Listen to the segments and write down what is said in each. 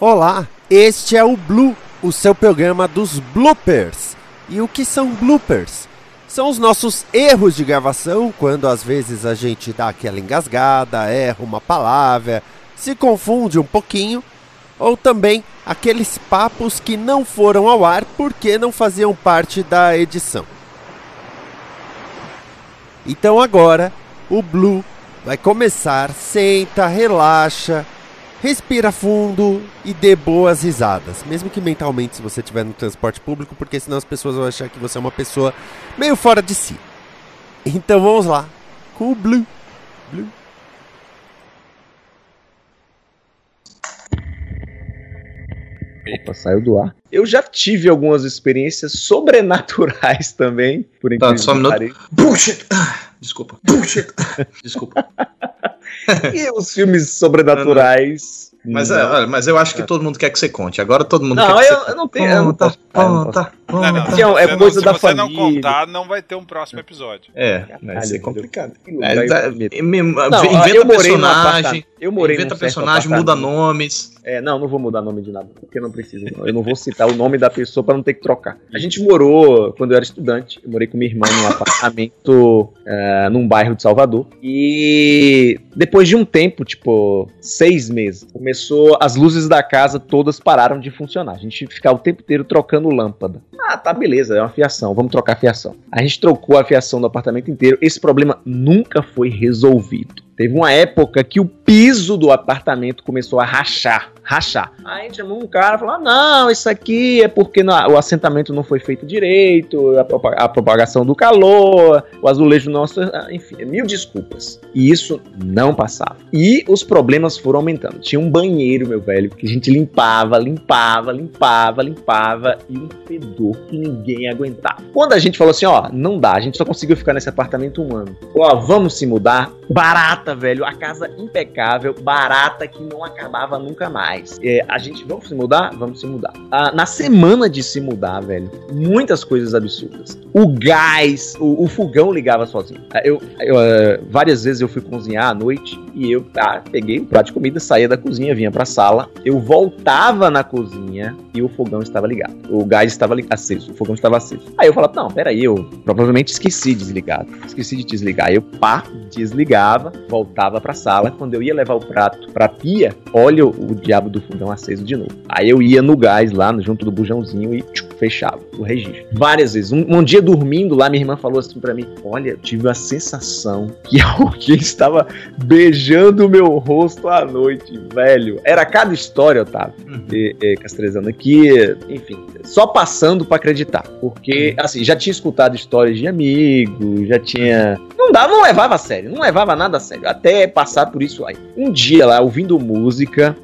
Olá, este é o Blue, o seu programa dos bloopers. E o que são bloopers? São os nossos erros de gravação, quando às vezes a gente dá aquela engasgada, erra uma palavra, se confunde um pouquinho, ou também aqueles papos que não foram ao ar porque não faziam parte da edição. Então agora o Blue vai começar, senta, relaxa, respira fundo e dê boas risadas. Mesmo que mentalmente se você estiver no transporte público, porque senão as pessoas vão achar que você é uma pessoa meio fora de si. Então vamos lá com o Blue. Blue. Opa, saiu do ar. Eu já tive algumas experiências sobrenaturais também, por Tá, incrível só um minuto. Bullshit! Ah, desculpa. Bullshit! Ah, desculpa. E os filmes sobrenaturais. Mas, não. é, olha, mas eu acho que todo mundo quer que você conte. Agora todo mundo Não, quer que eu- você eu não tenho- eu não Conta, não conta, Não, não, conta. É se coisa você não, da se você não família. contar, não vai ter um próximo episódio. É, vai ser complicado. É, tá- Não, inventa eu morei personagem. Eu morei inventa personagem, muda nomes. É, não, não vou mudar nome de nada, porque não preciso. não. Eu não vou citar o nome da pessoa pra não ter que trocar. A gente morou, quando eu era estudante, eu morei com minha irmã num apartamento é, num bairro de Salvador. E depois de um tempo, tipo, seis meses, começou, as luzes da casa todas pararam de funcionar. A gente ficava o tempo inteiro trocando lâmpada. Ah, tá, beleza, é uma fiação, vamos trocar a fiação. A gente trocou a fiação do apartamento inteiro. Esse problema nunca foi resolvido. Teve uma época que o piso do apartamento começou a rachar. Rachar. Aí chamou um cara falou: ah, não, isso aqui é porque o assentamento não foi feito direito, a, propa- a propagação do calor, o azulejo nosso, ah, enfim, mil desculpas. E isso não passava. E os problemas foram aumentando. Tinha um banheiro, meu velho, que a gente limpava, limpava, limpava, limpava, e um fedor que ninguém aguentava. Quando a gente falou assim: ó, não dá, a gente só conseguiu ficar nesse apartamento um ano. Ó, vamos se mudar. Barata, velho. A casa impecável, barata que não acabava nunca mais. É, a gente, vamos se mudar? Vamos se mudar. Ah, na semana de se mudar, velho, muitas coisas absurdas. O gás, o, o fogão ligava sozinho. Ah, Eu, eu, eh, várias vezes eu fui cozinhar à noite e eu tá, peguei um prato de comida, saía da cozinha, vinha pra sala. Eu voltava na cozinha e o fogão estava ligado. O gás estava aceso, o fogão estava aceso. Aí eu falava, não, peraí, eu provavelmente esqueci de desligar. Esqueci de desligar. Aí eu, pá, desligava, voltava pra sala. Quando eu ia levar o prato pra pia, olha o, o diabo do fogão aceso de novo. Aí eu ia no gás lá, junto do bujãozinho e tchuc, fechava o registro. Várias vezes. Um, um dia dormindo lá, minha irmã falou assim pra mim: Olha, eu tive a sensação que alguém estava beijando o meu rosto à noite, velho. Era cada história, Otávio e, e Castrezana, que, enfim, só passando pra acreditar. Porque, assim, já tinha escutado histórias de amigos, já tinha. Não dava, não levava a sério, não levava nada a sério, até passar por isso aí. Um dia lá, ouvindo música,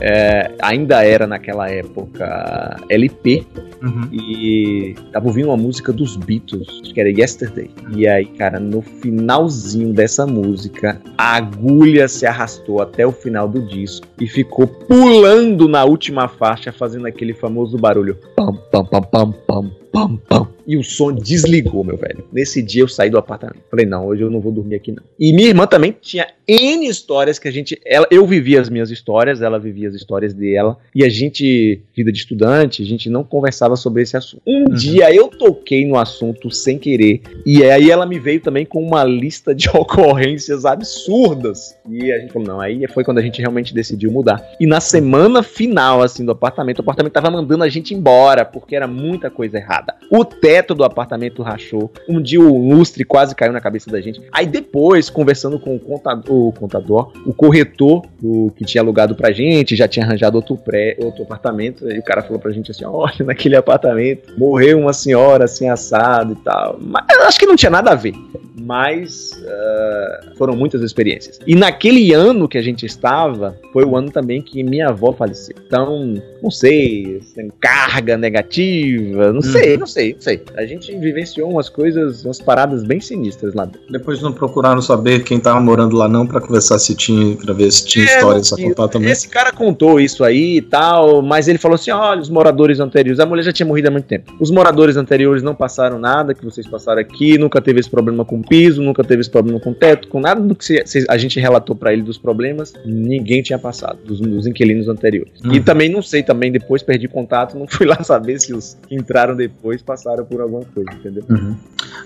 é, ainda era naquela época LP, Uhum. e tava ouvindo uma música dos Beatles, acho que era Yesterday. E aí, cara, no finalzinho dessa música, a agulha se arrastou até o final do disco e ficou pulando na última faixa, fazendo aquele famoso barulho. Pam, pam, pam, pam, pam, pam, pam. E o som desligou, meu velho. Nesse dia eu saí do apartamento. Falei, não, hoje eu não vou dormir aqui, não. E minha irmã também tinha N histórias que a gente. Ela, eu vivia as minhas histórias, ela vivia as histórias dela. E a gente, vida de estudante, a gente não conversava sobre esse assunto. Um Uhum. dia eu toquei no assunto sem querer. E aí ela me veio também com uma lista de ocorrências absurdas. E a gente falou, não, aí foi quando a gente realmente decidiu mudar. E na semana final, assim, do apartamento, o apartamento tava mandando a gente embora, porque era muita coisa errada. O teto do apartamento rachou. Um dia o lustre quase caiu na cabeça da gente. Aí depois, conversando com o contador, o, contador, o corretor do, que tinha alugado pra gente, já tinha arranjado outro, pré, outro apartamento, e o cara falou pra gente assim: olha, naquele apartamento morreu uma senhora assim assado e tal. Mas eu acho que não tinha nada a ver. mas uh, foram muitas experiências. E naquele ano que a gente estava, foi o ano também que minha avó faleceu. Então, não sei, tem carga negativa, não sei, não sei, não sei. A gente vivenciou umas coisas, umas paradas bem sinistras lá dentro. Depois não procuraram saber quem tava morando lá não pra conversar se tinha, pra ver se tinha É, histórias a não- contar também. Esse cara contou isso aí e tal, mas ele falou assim: olha, os moradores anteriores. A mulher já tinha morrido há muito tempo. Os moradores anteriores não passaram nada que vocês passaram aqui, nunca teve esse problema com piso, nunca teve esse problema com teto, com nada do que a gente relatou pra ele dos problemas, ninguém tinha passado, dos, dos inquilinos anteriores. E Uhum. também não sei, também depois perdi contato, não fui lá saber se os que entraram depois passaram por alguma coisa, entendeu? Uhum.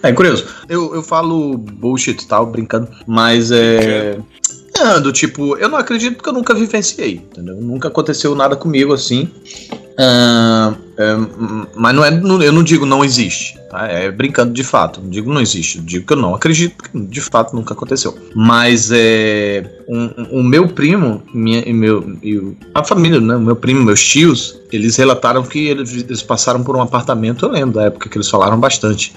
É curioso. Eu, eu falo bullshit e tal, brincando, mas é. É, do tipo, eu não acredito porque eu nunca vivenciei, entendeu? Nunca aconteceu nada comigo assim. M- mas não é, não- eu não digo não existe, tá? É brincando de fato. Não digo não existe, digo que eu não acredito, porque de fato nunca aconteceu. Mas é. um- um- O meu primo, minha, e meu, e o- a família, né? O meu primo, meus tios, eles relataram que eles, eles passaram por um apartamento, eu lembro da época que eles falaram bastante.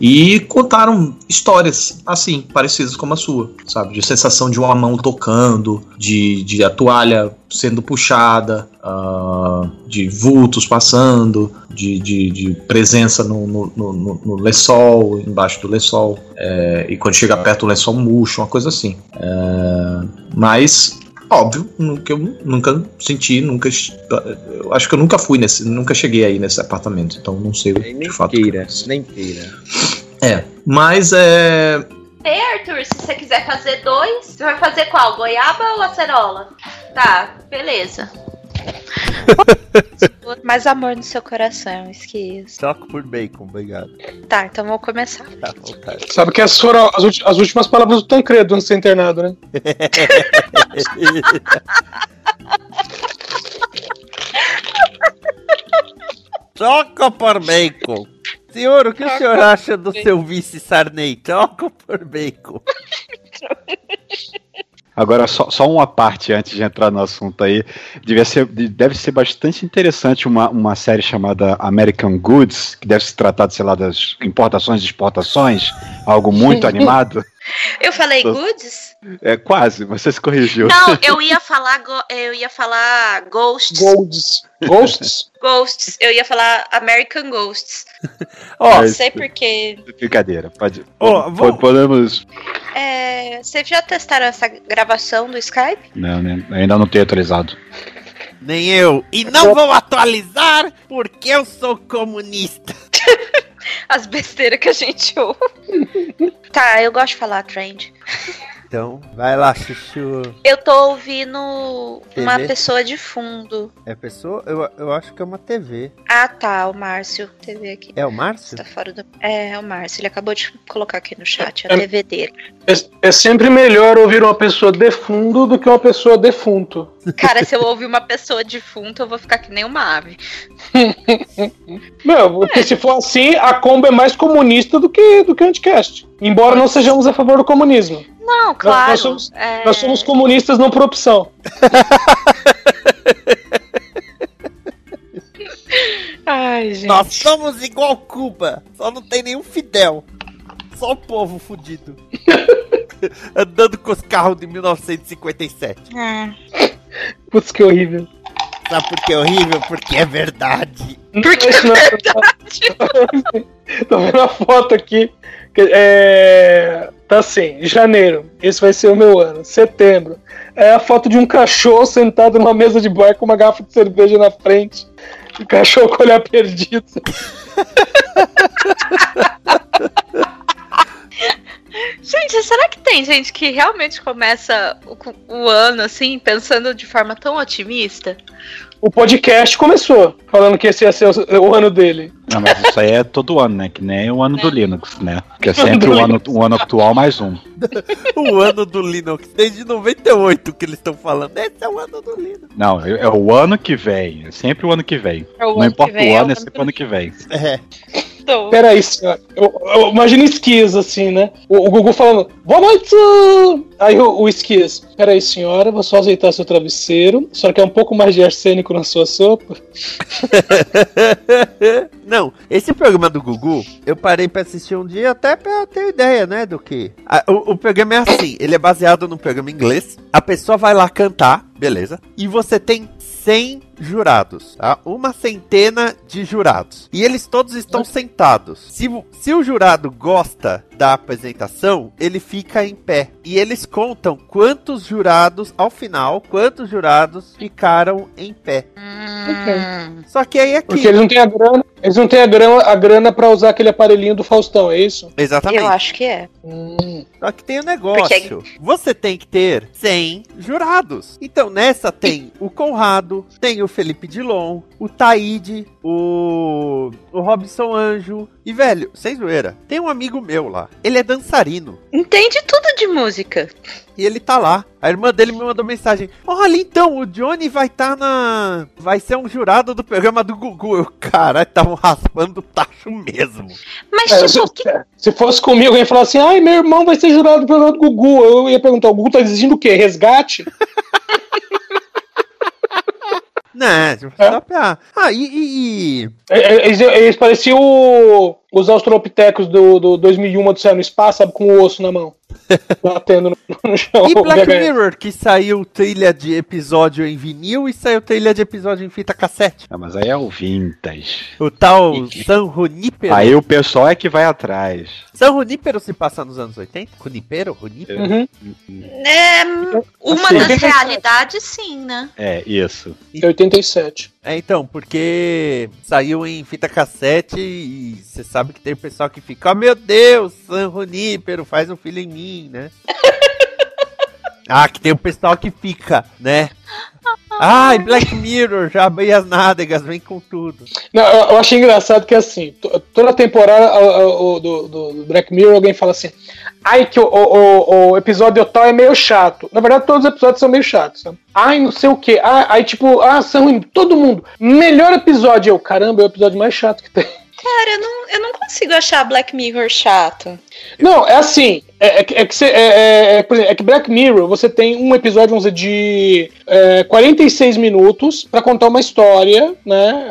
E contaram histórias assim, parecidas como a sua, sabe? De sensação de uma mão tocando, de, de a toalha sendo puxada, ah, de vultos passando, de, de, de presença no, no, no- no lençol, embaixo do lençol. é, e quando chega perto o lençol murcho, uma coisa assim. É, mas, óbvio, nunca, eu nunca senti, nunca. Eu acho que eu nunca fui nesse. Nunca cheguei aí nesse apartamento, então não sei Nem de fato. queira, nem queira. É, mas é. Ei, Arthur, se você quiser fazer dois, você vai fazer qual? Goiaba ou acerola? Tá, beleza. Mais amor no seu coração, esqueça. Troco por bacon, obrigado. Tá, então vou começar. Tá vontade. Sabe que essas foram as, ulti- as últimas palavras do Tancredo antes de ser internado, né? Troco por bacon. Senhor, o que o senhor acha do seu vice Sarney? Troco por bacon. Agora, só, só uma parte antes de entrar no assunto aí. Devia ser, deve ser bastante interessante uma, uma série chamada American Goods, que deve se tratar, sei lá, das importações e exportações, algo muito animado. Eu falei goods? É quase, você se corrigiu. Não, eu ia falar, eu ia falar ghosts. Golds. Ghosts? Ghosts. Eu ia falar American Ghosts. Ó, Não sei porque. Brincadeira, pode. Ó, po- vamos- Podemos. É, vocês já testaram essa gravação do Skype? Não, né? Ainda não tenho atualizado. nem eu. E não vou atualizar porque eu sou comunista. As besteiras que a gente ouve. tá, eu gosto de falar trend. Então, vai lá, Chuchu. Eu tô ouvindo uma TV? pessoa de fundo. É pessoa? Eu, eu acho que é uma TV. Ah, tá, o Márcio. TV aqui. É o Márcio? Tá fora do. É, é o Márcio. Ele acabou de colocar aqui no chat É- a TV dele. É, é sempre melhor ouvir uma pessoa de fundo do que uma pessoa defunto. Cara, se eu ouvir uma pessoa defunta, eu vou ficar que nem uma ave. Meu, porque se for assim, a Combo é mais comunista do que, do que o Anticast. Embora não sejamos a favor do comunismo. Não, claro. nós somos- é... Nós somos comunistas não por opção. Ai, gente. Nós somos igual Cuba. Só não tem nenhum Fidel. Só o povo fudido. Andando com os carros de 1957. Hum. Putz, que horrível. Sabe por que é horrível? Porque é verdade. Porque é verdade. Tô vendo a foto aqui. que, É, tá assim, janeiro. Esse vai ser o meu ano. Setembro. É a foto de um cachorro sentado numa mesa de bar com uma garrafa de cerveja na frente. O cachorro com o olhar perdido. Gente, será que tem gente que realmente começa o, o ano assim, pensando de forma tão otimista? O podcast começou falando que esse ia ser o, o ano dele. Não, mas isso aí é todo ano, né? Que nem o ano do Linux, né? Que é sempre o ano, o ano atual mais um. O ano do Linux. Desde 98 que eles estão falando. Esse é o ano do Linux. Não, é, é o ano que vem. É sempre o ano que vem. É o Não ano que importa vem, o é ano, o é ano sempre o ano que vem. É. Tô. Peraí, senhora. Eu, eu, imagina esquias, assim, né? O, o Gugu falando, boa noite! Aí o, o esquias, peraí, senhora, vou só azeitar seu travesseiro. A senhora quer um pouco mais de arsênico na sua sopa? Não, esse programa do Gugu, eu parei pra assistir um dia até pra ter ideia, né, do que. Ah, o, o programa é assim, ele é baseado num programa inglês. A pessoa vai lá cantar, beleza? E você tem 100 jurados, tá? Uma centena de jurados. E eles todos estão sentados. Se, o- se o jurado gosta da apresentação, ele fica em pé. E eles contam quantos jurados, ao final, quantos jurados ficaram em pé. Só que aí aqui. Porque eles não têm a grana, eles não têm a grana, a grana pra usar aquele aparelhinho do Faustão, é isso? Exatamente. Eu acho que é. Só que tem um negócio. Você tem que ter 100 jurados. Então nessa tem o Conrado, tem o Felipe Dilon, o Taíde, o, o Robson Anjo. E, velho, sem zoeira, tem um amigo meu lá. Ele é dançarino. Entende tudo de música. E ele tá lá. A irmã dele me mandou mensagem. Olha, então, o Johnny vai tá na. Vai ser um jurado do programa do Gugu. Eu, caralho, estavam raspando o tacho mesmo. Mas, É, tipo, se, se fosse comigo, alguém falar assim, ai, meu irmão vai ser jurado do programa do Gugu. Eu ia perguntar, o Gugu tá exigindo o quê? Resgate? Né, só pra. Ah, e- e... e... É, é, Eles, eles pareciam o- os australopitecos do, do 2001 do Céu no Espaço, sabe, com o osso na mão. Batendo no, no chão. E Black VHS. Mirror, que saiu trilha de episódio em vinil e saiu trilha de episódio em fita cassete. Ah, mas aí é o vintage. O tal San Junipero. Aí o pessoal é que vai atrás. San Junipero se passa nos anos 80? Junipero? Junipero? Uhum. é, uma Assim. das realidades, sim, né? É, isso. 87. É, então, porque saiu em fita cassete e você sabe que tem o pessoal que fica, oh meu Deus, San Junipero, faz um filho em mim, né? ah, que tem o pessoal que fica, né? Ai, Black Mirror, já abri as nádegas, vem com tudo. Não, eu, eu achei engraçado que assim, to- toda temporada a- a- o- do, do- Black Mirror alguém fala assim, ai que o, o- o- o episódio tal é meio chato. Na verdade, todos os episódios são meio chatos. sabe? Ai, não sei o que. aí tipo, ah, são ruim. Todo mundo. Melhor episódio. Eu, caramba, é o episódio mais chato que tem. Cara, eu não, eu não consigo achar Black Mirror chato. Não, é assim. É, é que- é que, você- é, é- é, por exemplo, é que Black Mirror, você tem um episódio, vamos dizer, de é, 46 minutos pra contar uma história, né?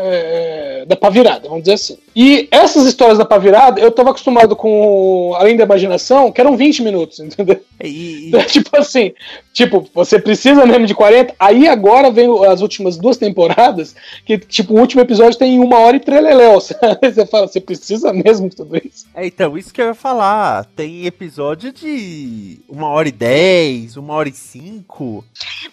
é, da pavirada, vamos dizer assim. E essas histórias da pavirada, eu tava acostumado com Além da Imaginação, que eram 20 minutos, entendeu? E, tipo assim, tipo, você precisa mesmo de 40, aí agora vem as últimas duas temporadas, que tipo, o último episódio tem uma hora e treleléu? Você fala, você precisa mesmo de tudo isso? É, então, isso que eu ia falar. Tem episódio de uma hora e dez, uma hora e cinco.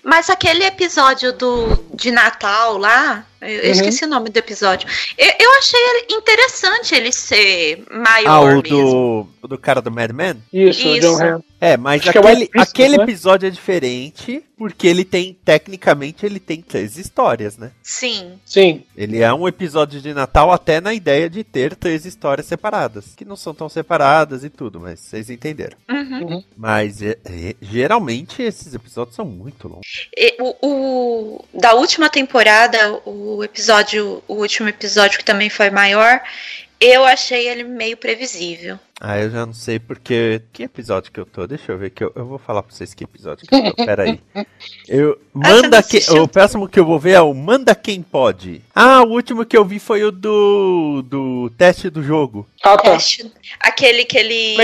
Mas aquele episódio do, de Natal lá, eu, Uhum. esqueci o nome do episódio. Eu, eu achei interessante ele ser Ah, maior o mesmo. do, o do cara do Mad Men? Isso, o John Hamm. É, mas Acho é aquele, White Christmas, aquele né? episódio é diferente porque ele tem, tecnicamente, ele tem três histórias, né? Sim. Sim. Ele é um episódio de Natal até na ideia de ter três histórias separadas. Que não são tão separadas e tudo, mas vocês entenderam. Uhum. Mas é, é, geralmente esses episódios são muito longos. E o, o- da última temporada, o episódio, o último episódio que também foi maior, eu achei ele meio previsível. Ah, eu já não sei porque. Que episódio que eu tô? Deixa eu ver que eu, eu vou falar pra vocês que episódio que eu tô. Pera aí. Eu, Ah, manda não que, o próximo que eu vou ver é o Manda Quem Pode. Ah, o último que eu vi foi o do do teste do jogo. Ah, tá. Teste- aquele que ele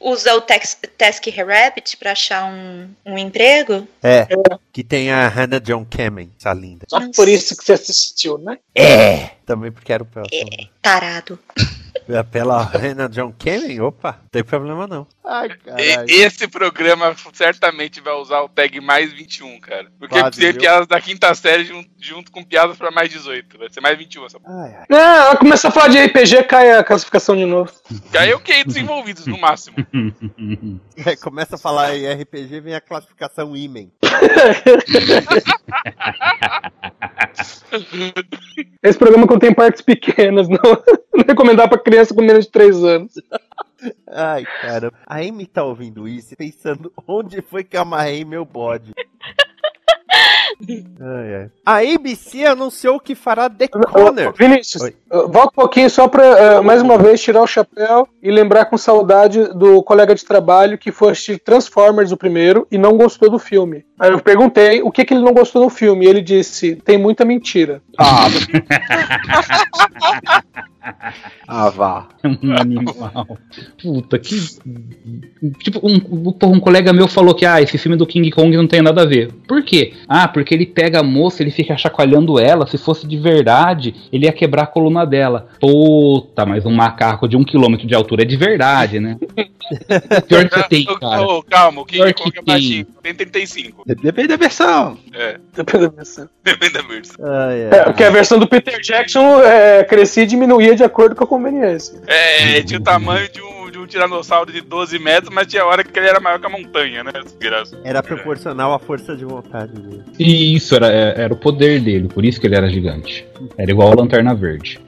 usa o tex, Task Rabbit pra achar um, um emprego. É, que tem a Hannah John Kamen, essa linda. Só por isso que você assistiu, né? É, também porque era o próximo. Tarado. É Pela Hannah John Kamen, opa, não tem problema não. Ai, Esse programa certamente vai usar o tag mais 21, cara. Porque Quase, tem viu? piadas da quinta série junto, junto com piadas pra mais 18. Vai ser mais 21 essa porra. Não, ela começa a falar de RPG, cai a classificação de novo. Que eu que desenvolvidos no máximo. É, começa a falar em RPG, vem a classificação Imen. Esse programa contém partes pequenas, não, não recomendar pra criança com menos de 3 anos. Ai, cara. A Amy tá ouvindo isso e pensando onde foi que eu amarrei meu bode. Ai, ai. A ABC anunciou que fará The Conner. Vinícius, Oi. uh, volta um pouquinho só pra, uh, mais uma vez, tirar o chapéu e lembrar com saudade do colega de trabalho que foi assistir Transformers o primeiro e não gostou do filme. Aí eu perguntei o que, que ele não gostou no filme e ele disse, tem muita mentira. Ah, ah vá. Um animal. Puta, que. Tipo, um, porra, um colega meu falou que ah, esse filme do King Kong não tem nada a ver. Por quê? Ah, porque ele pega a moça, ele fica chacoalhando ela. Se fosse de verdade, ele ia quebrar a coluna dela. Puta, mas um macaco de um quilômetro de altura é de verdade, né? Pior que tem, cara. Ô, calma, o King Pior Kong que é baixinho. Tem 35. Depende da versão. É, Depende da versão. depende da versão. Ai, É, ai. porque a versão do Peter Jackson é, crescia e diminuía de acordo com a conveniência. É, tinha o tamanho de um, de um tiranossauro de 12 metros, mas tinha hora que ele era maior que a montanha, né? Desgraça. Era proporcional à força de vontade dele. E isso era, era o poder dele, por isso que ele era gigante. Era igual a Lanterna Verde.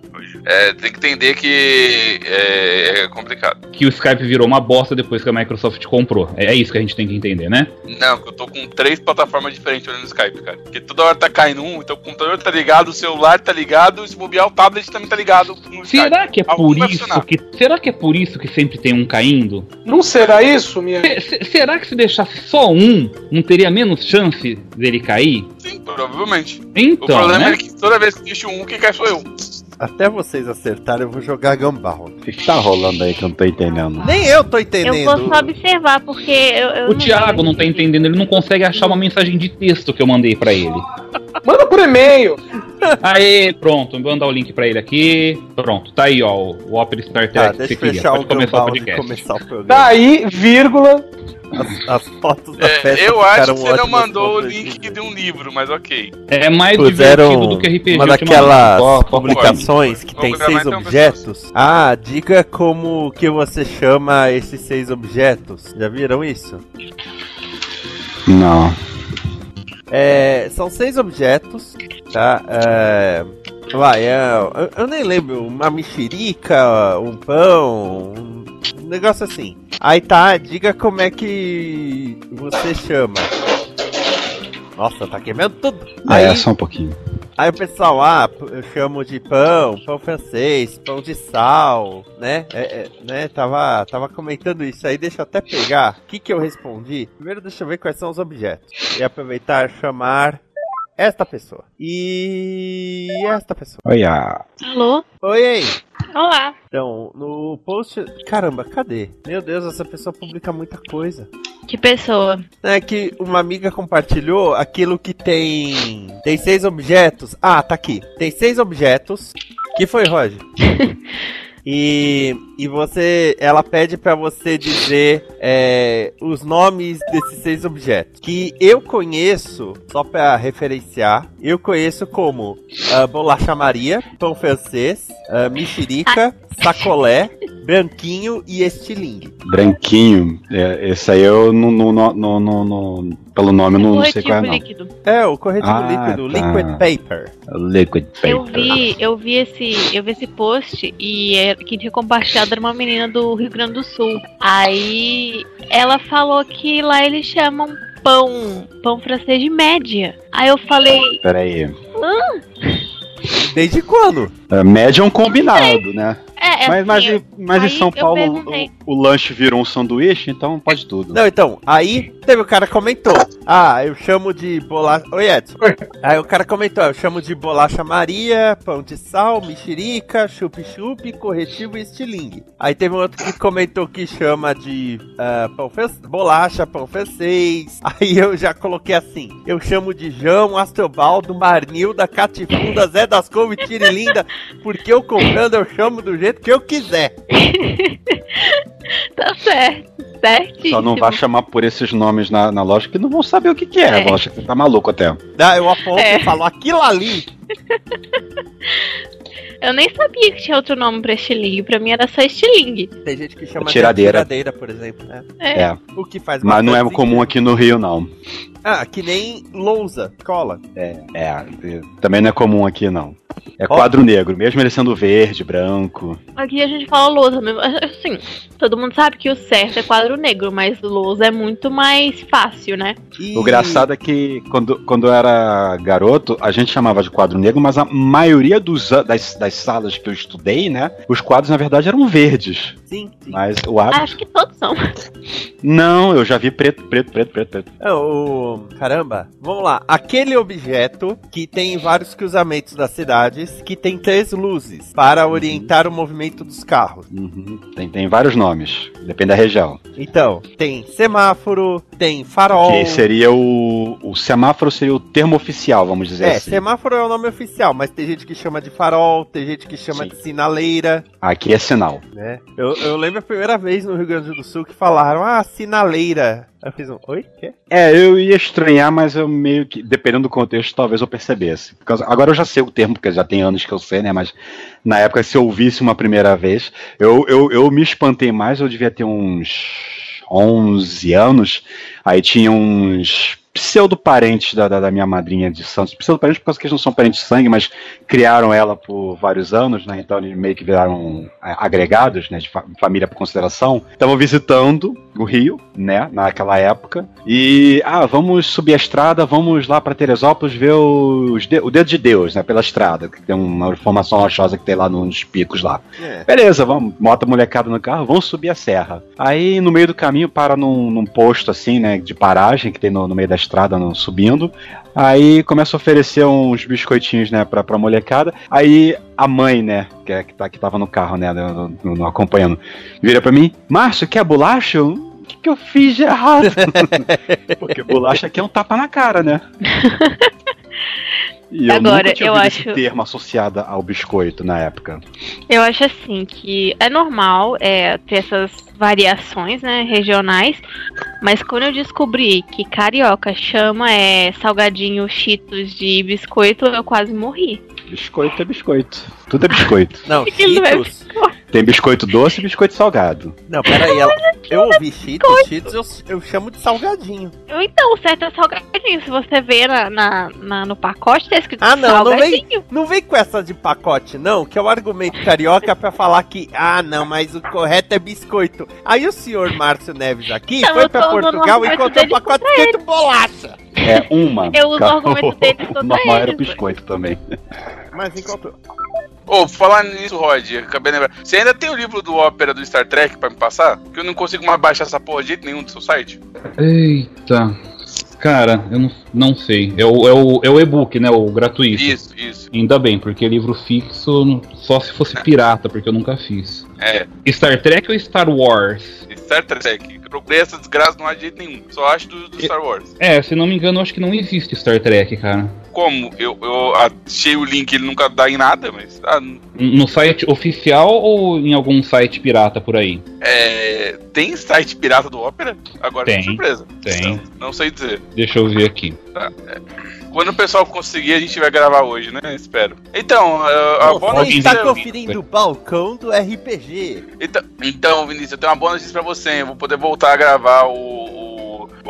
É, tem que entender que é, é complicado. Que o Skype virou uma bosta depois que a Microsoft comprou. É, é isso que a gente tem que entender, né? Não, que eu tô com três plataformas diferentes olhando no Skype, cara. Porque toda hora tá caindo um, então o computador tá ligado, o celular tá ligado, e se bobear o tablet também tá ligado no Skype. Será que é Algum por isso que. Será que é por isso que sempre tem um caindo? Não será isso, minha? Se- se- será que se deixasse só um, não teria menos chance dele cair? Sim, provavelmente. o Então, problema né? é que toda vez que deixo um, quem cai sou eu. Até vocês acertarem, eu vou jogar Gumball. O que, que tá rolando aí que eu não tô entendendo? Nem eu tô Eu entendendo. vou só observar, porque eu. eu O Thiago não tá entendendo, ele não consegue achar uma mensagem de texto que eu mandei pra ele. Manda por e-mail. Aê, pronto, vou mandar o link pra ele aqui. Pronto, tá aí, ó, o o Opera Star Tá, Trek que você queria. Pode o começar o podcast. começar o programa. Daí, vírgula. As, as fotos da É, festa eu acho que você não mandou o link de- de um livro, mas ok. É mais Puseram divertido do que RPG. uma daquelas só publicações que tem seis então, objetos. Ah, diga como que você chama esses seis objetos. Já viram isso? Não. É, são seis objetos, tá? É, vai, é, eu, eu nem lembro, uma mexerica, um pão, um negócio assim. Aí tá, diga como é que você chama. Nossa, tá queimando tudo. Ah, Aí, é só um pouquinho. aí o pessoal, ah, eu chamo de pão, pão francês, pão de sal, né? É, é, né? Tava, tava comentando isso aí, deixa eu até pegar. O que que eu respondi? Primeiro deixa eu ver quais são os objetos. E aproveitar e chamar esta pessoa. E esta pessoa. Olha. Alô? Oi, aí. Olá. Então, no post. Caramba, cadê? Meu Deus, essa pessoa publica muita coisa. Que pessoa? É que uma amiga compartilhou aquilo que tem. Tem seis objetos. Ah, tá aqui. Tem seis objetos. Que foi, Roger? E, e você, ela pede pra você dizer é, os nomes desses seis objetos. Que eu conheço, só pra referenciar, eu conheço como ah, bolacha Maria, pão francês, ah, mexerica, sacolé, branquinho e estilingue. Branquinho. É, esse aí eu não, não, não, não, não- não- Pelo nome eu não, não sei qual é, não. líquido. É, o corretivo Ah, líquido, tá. liquid paper. Liquid paper. Eu vi, eu vi esse, eu vi esse post e é- quem tinha compartilhado era uma menina do Rio Grande do Sul. Aí ela falou que lá eles chamam pão, pão francês de média. Aí eu falei, Pera aí. hã? Desde quando? É, média é um combinado, né? É, é mas mas, em- mas em São Paulo o, o lanche virou um sanduíche, então pode tudo. Não, então, aí teve o cara que comentou. Ah, eu chamo de bolacha. Oi, Edson. Aí o cara comentou, eu chamo de bolacha Maria, pão de sal, mexerica, chup-chup, corretivo e estilingue. Aí teve um outro que comentou que chama de ah, pão fran- bolacha, pão francês. Aí eu já coloquei assim, eu chamo de João, Astrobaldo, Marnilda, Catifunda, Zé das Couve, Tirilinda, porque eu comprando eu chamo do jeito que eu quiser. Tá certo, certíssimo. Só não vai chamar por esses nomes na, na loja que não vão saber o que, que é. É. Eu que você tá maluco até. Eu aponto É. e falo, aquilo ali Eu nem sabia que tinha outro nome pra estilingue. Pra mim era só estilingue. Tem gente que chama Tiradeira. de tiradeira, por exemplo. né? É. É. O que faz Mas não é comum aqui no Rio, não. Ah, que nem lousa, cola. É, também não é comum aqui, não. É quadro negro, mesmo ele sendo verde, branco. Aqui a gente fala lousa mesmo. Assim, todo mundo sabe que o certo é quadro negro, mas lousa é muito mais fácil, né? O engraçado é que quando, quando eu era garoto, a gente chamava de quadro negro, mas a maioria dos, das, das salas que eu estudei, né? Os quadros, na verdade, eram verdes. Sim, sim. Mas o hábito. Acho que todos são. Não, eu já vi preto, preto, preto, preto, preto. É, o... Caramba, vamos lá. Aquele objeto que tem em vários cruzamentos das cidades, que tem três luzes para orientar o movimento dos carros. Uhum. Tem, tem vários nomes, depende da região. Então, tem semáforo, tem farol. Que seria o. O semáforo seria o termo oficial, vamos dizer É, assim. semáforo é o nome oficial, mas tem gente que chama de farol, tem gente que chama de sinaleira, Aqui é sinal. né? Eu, eu lembro a primeira vez no Rio Grande do Sul que falaram, ah, sinaleira. Eu fiz um, oi? Quê? É, eu ia estranhar, mas eu meio que, dependendo do contexto, talvez eu percebesse. Por causa- agora eu já sei o termo, porque já tem anos que eu sei, né? Mas na época, se eu ouvisse uma primeira vez, eu, eu, eu me espantei mais, eu devia ter uns 11 anos. Aí tinha uns pseudo-parentes da, da, da minha madrinha de Santos. Pseudo-parentes por causa que eles não são parentes de sangue, mas criaram ela por vários anos, né? Então eles meio que viraram é, agregados, né? De fa- família por consideração. Estavam visitando o Rio, né? Naquela época. E, ah, vamos subir a estrada, vamos lá para Teresópolis ver os de- o dedo de Deus, né? Pela estrada, que tem uma formação rochosa que tem lá nos picos lá. É. Beleza, vamos, bota a molecada no carro, vamos subir a serra. Aí no meio do caminho para num, num posto assim, né, de paragem que tem no, no meio da estrada no- subindo. Aí começa a oferecer uns biscoitinhos, né, pra, pra molecada. Aí a mãe, né, que, é- que, tá, que tava no carro, né, no, no- acompanhando, vira pra mim: Márcio, quer bolacha? O que, que eu fiz de errado? Porque bolacha aqui é um tapa na cara, né? E eu Agora, nunca tinha eu acho- esse termo associado ao biscoito na época. Eu acho assim que é normal é, ter essas variações, né, regionais, mas quando eu descobri que carioca chama é salgadinho cheetos de biscoito, eu quase morri. Biscoito é biscoito. Tudo é biscoito. Não é Cheetos? Tem biscoito doce e biscoito salgado. Não, peraí, ela... eu ouvi Cheetos, Cheetos eu, eu chamo de salgadinho. Então, o certo é salgadinho. Se você vê na, na- na- no pacote, tá escrito Ah, não, não vem, salgadinho. não vem com essa de pacote, não, que é o argumento carioca pra falar que, ah, não, mas o correto é biscoito. Aí o senhor Márcio Neves aqui Não, foi pra o Portugal e encontrou um pacote escrito bolacha. É uma. Eu uso o argumento dele O contra normal era o biscoito também. Mas encontrou. Ô, falar nisso, Rod, acabei de lembrar. Você ainda tem o livro do ópera do Star Trek pra me passar? Que eu não consigo mais baixar essa porra de jeito nenhum do seu site. Eita. Cara, eu não, não sei. É o, é o, é o e-book, né? O gratuito. Isso, isso. Ainda bem, porque livro fixo só se fosse pirata, porque eu nunca fiz. É, Star Trek ou Star Wars? Star Trek. Procurei essa desgraça não há de jeito nenhum. Só acho do, do Star Wars. É, se não me engano, eu acho que não existe Star Trek, cara. Como? Eu, eu achei o link, ele nunca dá em nada, mas. Ah, No site oficial ou em algum site pirata por aí? é, tem site pirata do Ópera? Agora Tem. tô surpresa. Tem. Não, não sei dizer. Deixa eu ver aqui. Tá, é. Quando o pessoal conseguir, a gente vai gravar hoje, né? Espero. Então, a, a boa Você notícia. está conferindo o balcão do RPG. Então, então, Vinícius, eu tenho uma boa notícia pra você. Eu vou poder voltar a gravar o.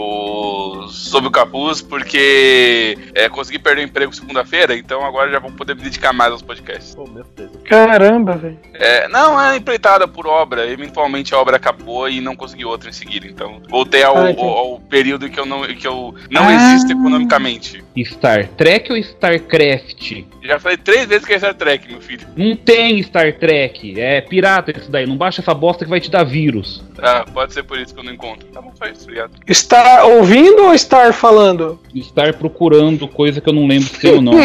o, Sob o Capuz, porque é, consegui perder o emprego segunda-feira, então agora já vou poder me dedicar mais aos podcasts. Oh, meu Deus. Caramba, velho. É, não, é empreitada por obra. Eventualmente a obra acabou e não consegui outra em seguida. Então, voltei ao, Ah, ao- ao período que eu não, que eu não Ah. existo economicamente. Star Trek ou StarCraft? Já falei três vezes que é Star Trek, meu filho. Não tem Star Trek. É pirata isso daí. Não baixa essa bosta que vai te dar vírus. Ah, pode ser por isso que eu não encontro. Tá bom, isso, obrigado. Estar ouvindo ou estar falando? Estar procurando coisa que eu não lembro seu nome.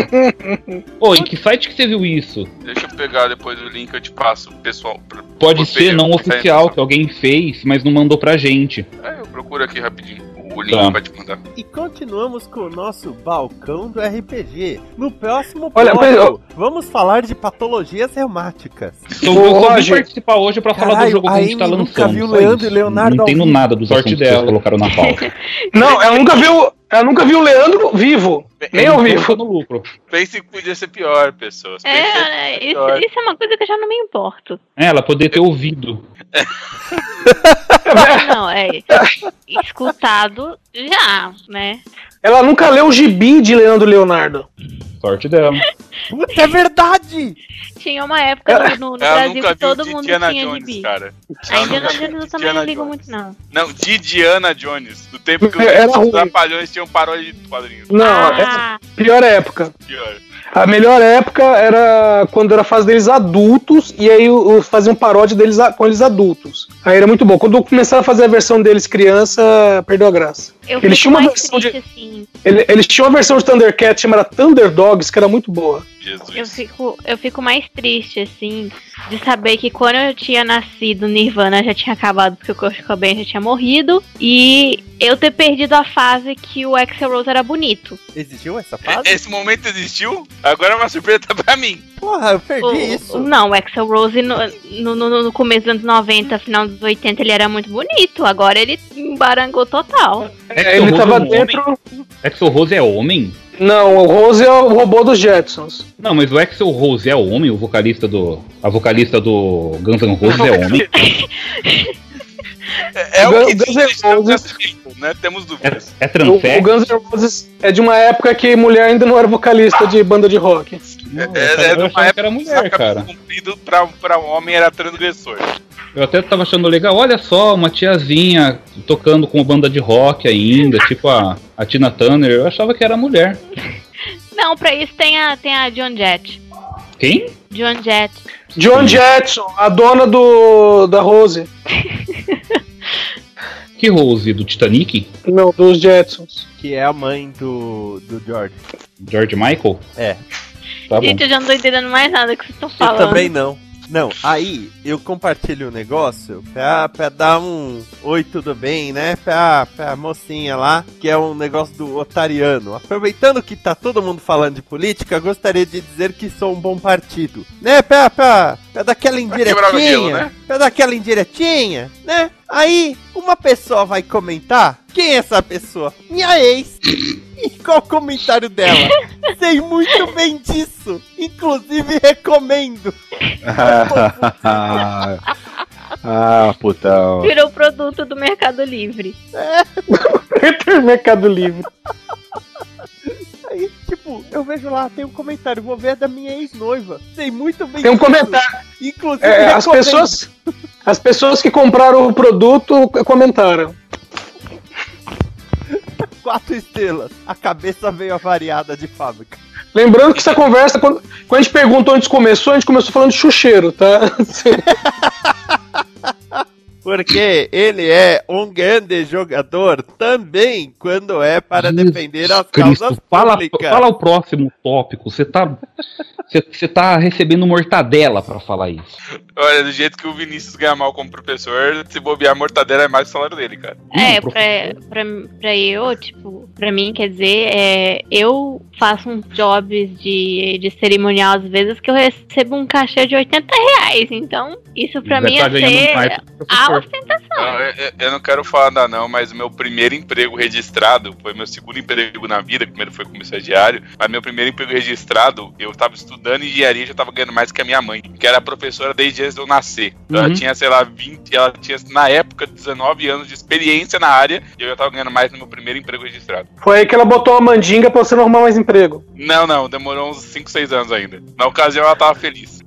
Ô, em que site que você viu isso? Deixa eu pegar depois o link, eu te passo, pessoal. por- Pode ser não tá? oficial, que alguém fez, mas não mandou pra gente. É, eu procuro aqui rapidinho. O link Tá. vai te mandar. E continuamos com o nosso balcão do RPG. No próximo Olha, bloco, mas, Vamos falar de patologias reumáticas. Então, eu vim participar hoje pra falar do Caralho, jogo que a gente tá lançando. nunca viu só Leandro e Leonardo Não entendo nada dos Sorte assuntos que vocês dela. colocaram na pauta. Não, ela nunca viu. Ela nunca viu o Leandro vivo. Nem ao vivo. no lucro. Pense que podia ser pior, pessoas. Pense É, isso, pior. isso é uma coisa que eu já não me importo. É, ela poderia ter ouvido. Não, é. Escutado já, né? Ela nunca leu o gibi de Leandro Leonardo. Sorte dela. Puta, é verdade! Tinha uma época no, no Brasil que todo mundo Diana tinha Jones, gibi. cara. A Ela Indiana nunca viu Jones eu também Diana não ligo Jones. muito, não. Não, de Diana Jones. Do tempo que os trapalhões tinham paródia de quadrinhos. Não, Ah, é pior época. Pior. A melhor época era quando era a fase deles adultos e aí o- o- faziam paródia deles com eles adultos. Aí era muito bom. Quando começaram a fazer a versão deles criança, perdeu a graça. eu Eles tinham uma versão de- triste, assim. Ele- Eles tinham uma versão de Thundercat chamada Thunder Dogs, que era muito boa. Jesus. Eu fico, eu fico mais triste, assim, de saber que quando eu tinha nascido, Nirvana já tinha acabado porque o Kurt Cobain já tinha morrido. E eu ter perdido a fase que o Axel Rose era bonito. Existiu essa fase? Esse momento existiu? Agora é uma surpresa pra mim. Porra, eu perdi O- isso. não, o Axel Rose no, no, no- no começo dos anos 90, final dos 80, ele era muito bonito. Agora ele embarangou total. É, ele Rose tava é dentro. Axel Rose é homem? Não, o Rose é o robô dos Jetsons. Não, mas o Axel Rose é homem? O vocalista do. A vocalista do Guns N' Roses é homem? É, é o que Guns diz N' estamos Roses. né? Temos É, dúvidas. é O, o transexo? Guns N' Roses é de uma época que mulher ainda não era vocalista de banda de rock. Não, É, eu é eu uma achava que era mulher, cara. comprido pra, pra um homem era transgressor. Eu até tava achando legal, olha só, uma tiazinha tocando com banda de rock ainda, tipo a, a Tina Turner, eu achava que era mulher. Não, pra isso tem a, tem a John Jett. Quem? John Jett. John Jetson, a dona do da Rose. Que Rose? Do Titanic? Não, dos Jetsons. Que é a mãe do, do George. George Michael? É. Tá bom. Gente, eu já não tô entendendo mais nada que vocês estão Eu falando. também não. Não, aí eu compartilho o negócio pra, pra dar um oi, tudo bem, né? Pra, pra mocinha lá, que é um negócio do otariano. Aproveitando que tá todo mundo falando de política, gostaria de dizer que sou um bom partido. Né? Pra, pra, pra dar aquela indiretinha. gelo, né? Pra dar aquela indiretinha, né? Aí uma pessoa vai comentar. Quem é essa pessoa? Minha ex. E qual o comentário dela? Sei muito bem disso. Inclusive recomendo. ah, putão. Virou produto do Mercado Livre. Mercado Livre. Aí, tipo, eu vejo lá, tem um comentário, vou ver a da minha ex-noiva. Sei muito bem Tem um disso. comentário. Inclusive, É, as recomendo. pessoas. As pessoas que compraram o produto comentaram. Quatro estrelas. A cabeça veio avariada de fábrica. Lembrando que essa conversa, quando, quando a gente perguntou onde começou, a gente começou falando de chucheiro, tá? Porque ele é um grande jogador também quando é para defender as causas Cristo, fala, públicas. fala o próximo tópico. Você tá. Você tá recebendo mortadela pra falar isso. Olha, do jeito que o Vinícius ganha mal como professor, se bobear a mortadela é mais o salário dele, cara. É, Hum, pra, pra, pra eu, tipo, pra mim, quer dizer, é, eu faço uns jobs de, de cerimonial às vezes que eu recebo um cachê de 80 reais. Então, isso pra Vai mim tá é mais ser a ostentação. Eu, eu- eu não quero falar nada não, mas o meu primeiro emprego registrado foi meu segundo emprego na vida, primeiro foi como estagiário, mas meu primeiro emprego registrado, eu tava estudando engenharia e já tava ganhando mais que a minha mãe, que era professora desde antes de eu nascer. Ela Uhum. tinha, sei lá, 20, ela tinha na época 19 anos de experiência na área e eu já tava ganhando mais no meu primeiro emprego registrado. Foi aí que ela botou uma mandinga pra você não arrumar mais emprego. Não, não, demorou uns 5, 6 anos ainda. Na ocasião ela tava feliz.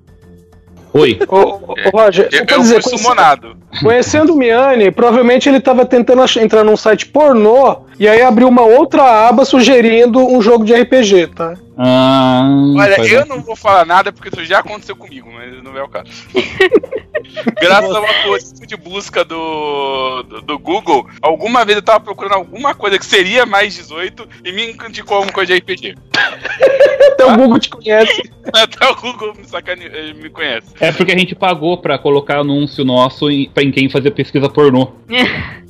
Oi. Ô, ô, ô, Roger, Eu, eu dizer, fui conhece- sumonado. Conhecendo o Miane, provavelmente ele tava tentando entrar num site pornô e aí abriu uma outra aba sugerindo um jogo de RPG, tá? Ah, Olha, eu um- não vou falar nada porque isso já aconteceu comigo, mas não é o caso. Graças ao algoritmo de busca do, do, do Google, alguma vez eu tava procurando alguma coisa que seria mais 18 e me indicou alguma coisa de RPG. Até o Google te conhece. Até o Google me, sacane... eh, me conhece. É porque a gente pagou pra colocar anúncio nosso em, pra em quem fazer pesquisa pornô.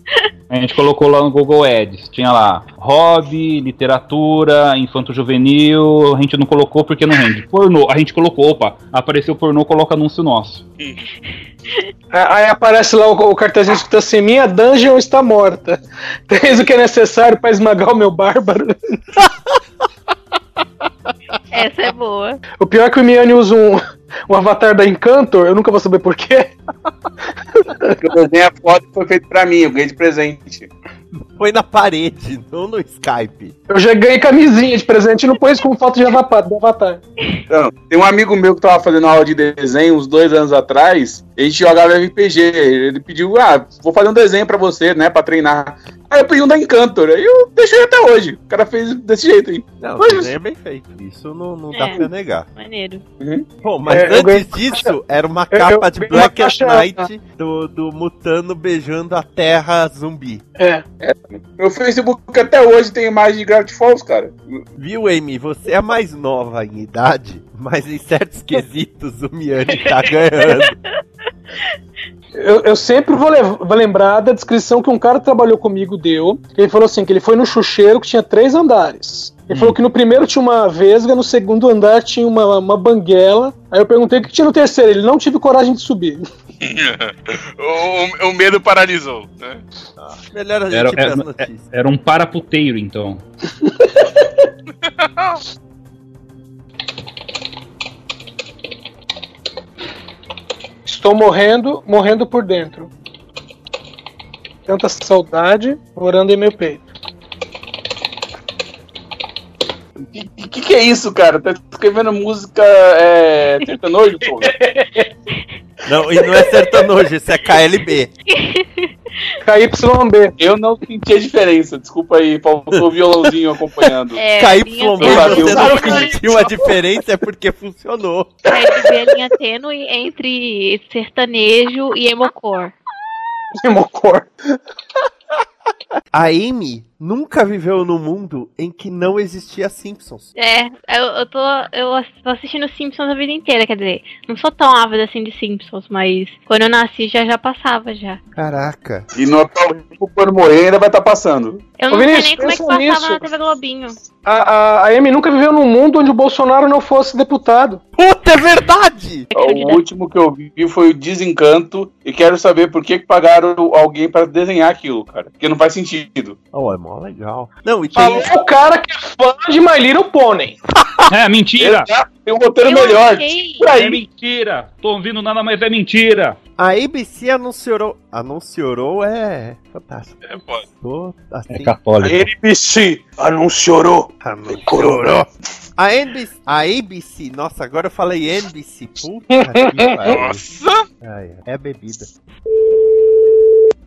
A gente colocou lá no Google Ads. Tinha lá hobby, literatura, infanto juvenil. A gente não colocou porque não rende. Pornô. A gente colocou, opa, apareceu pornô, coloca anúncio nosso. Aí aparece lá o, o cartazinho escrito assim: Minha dungeon está morta. Tens o que é necessário para esmagar o meu bárbaro. Essa é boa. O pior é que o Miane usa um, um avatar da Encantor, eu nunca vou saber porquê. Porque o desenho é foda e foi feito pra mim, eu ganhei de presente. Foi na parede, não no Skype. Eu já ganhei camisinha de presente e não pôs como foto de avatar. Então, tem um amigo meu que tava fazendo aula de desenho uns dois anos atrás, e a gente jogava RPG. Ele pediu, ah, vou fazer um desenho pra você, né, pra treinar. Aí eu pedi um da Encantor, aí eu deixei até hoje. O cara fez desse jeito aí. Não, Mas- desenho é bem feito. Isso não, não dá É. pra negar. Maneiro. Bom, mas É, eu ganhei antes disso, era uma eu- capa eu de ganhei uma Black caixa- Knight do, do Mutano beijando a terra zumbi. É. Meu Facebook até hoje tem imagem de Gravity Falls, cara. Viu, Amy? Você é mais nova em idade, mas em certos quesitos o Miane tá ganhando. Eu, eu sempre vou, vou lembrar da descrição que um cara que trabalhou comigo deu. Ele falou assim: que ele foi no chucheiro que tinha três andares. Ele falou que no primeiro tinha uma vesga, no segundo andar tinha uma, uma banguela. Aí eu perguntei o que tinha no terceiro. Ele não tive coragem de subir. o, o medo paralisou. Né? Melhor a gente Era, era, notícias. era um paraputeiro, então. Estou morrendo, morrendo por dentro. Tanta saudade morando em meu peito. O que, que, que é isso, cara? Tá escrevendo música é, sertanojo, pô? Não, e não é sertanojo, isso é KLB. KYB. Eu não senti a diferença, desculpa aí, faltou o violãozinho acompanhando. É, KYB, você não sentiu a diferença é porque funcionou. KLB é linha tênue entre sertanejo e emocore. Emocor. A Amy nunca viveu num mundo em que não existia Simpsons. É, eu, eu tô. Eu tô assistindo Simpsons a vida inteira, quer dizer, não sou tão ávida assim de Simpsons, mas quando eu nasci já já passava já. Caraca. E no quando morrer ainda vai estar passando. Eu Ô, não Vinícius, sei nem como é que passava nisso. na TV Globinho. A, a, a Amy nunca viveu num mundo onde o Bolsonaro não fosse deputado. Puta, é verdade! O último que eu vi foi o Desencanto e quero saber por que, pagaram alguém pra desenhar aquilo, cara. Porque não faz sentido. Oh, é mó legal. Não, e tem. Falou o cara que é fã de My Little Pony. É mentira! Exato, tem um roteiro Eu melhor. É aí. mentira! Tô ouvindo nada, mas é mentira! A ABC anunciou. Anunciou é. Fantástico. É, pode. Tô assim. católico. NBC anunciou. Anunciou. A NBC. A ABC. Nossa, agora eu falei NBC. Puta que pariu. Nossa! Ai, é bebida.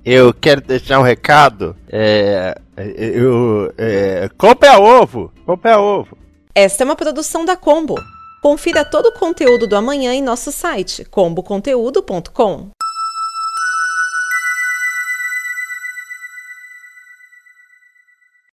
Eu quero deixar um recado. É. Eu. É, compre a ovo! Compre a ovo! Esta é uma produção da Combo. Confira todo o conteúdo do amanhã em nosso site comboconteúdo.com.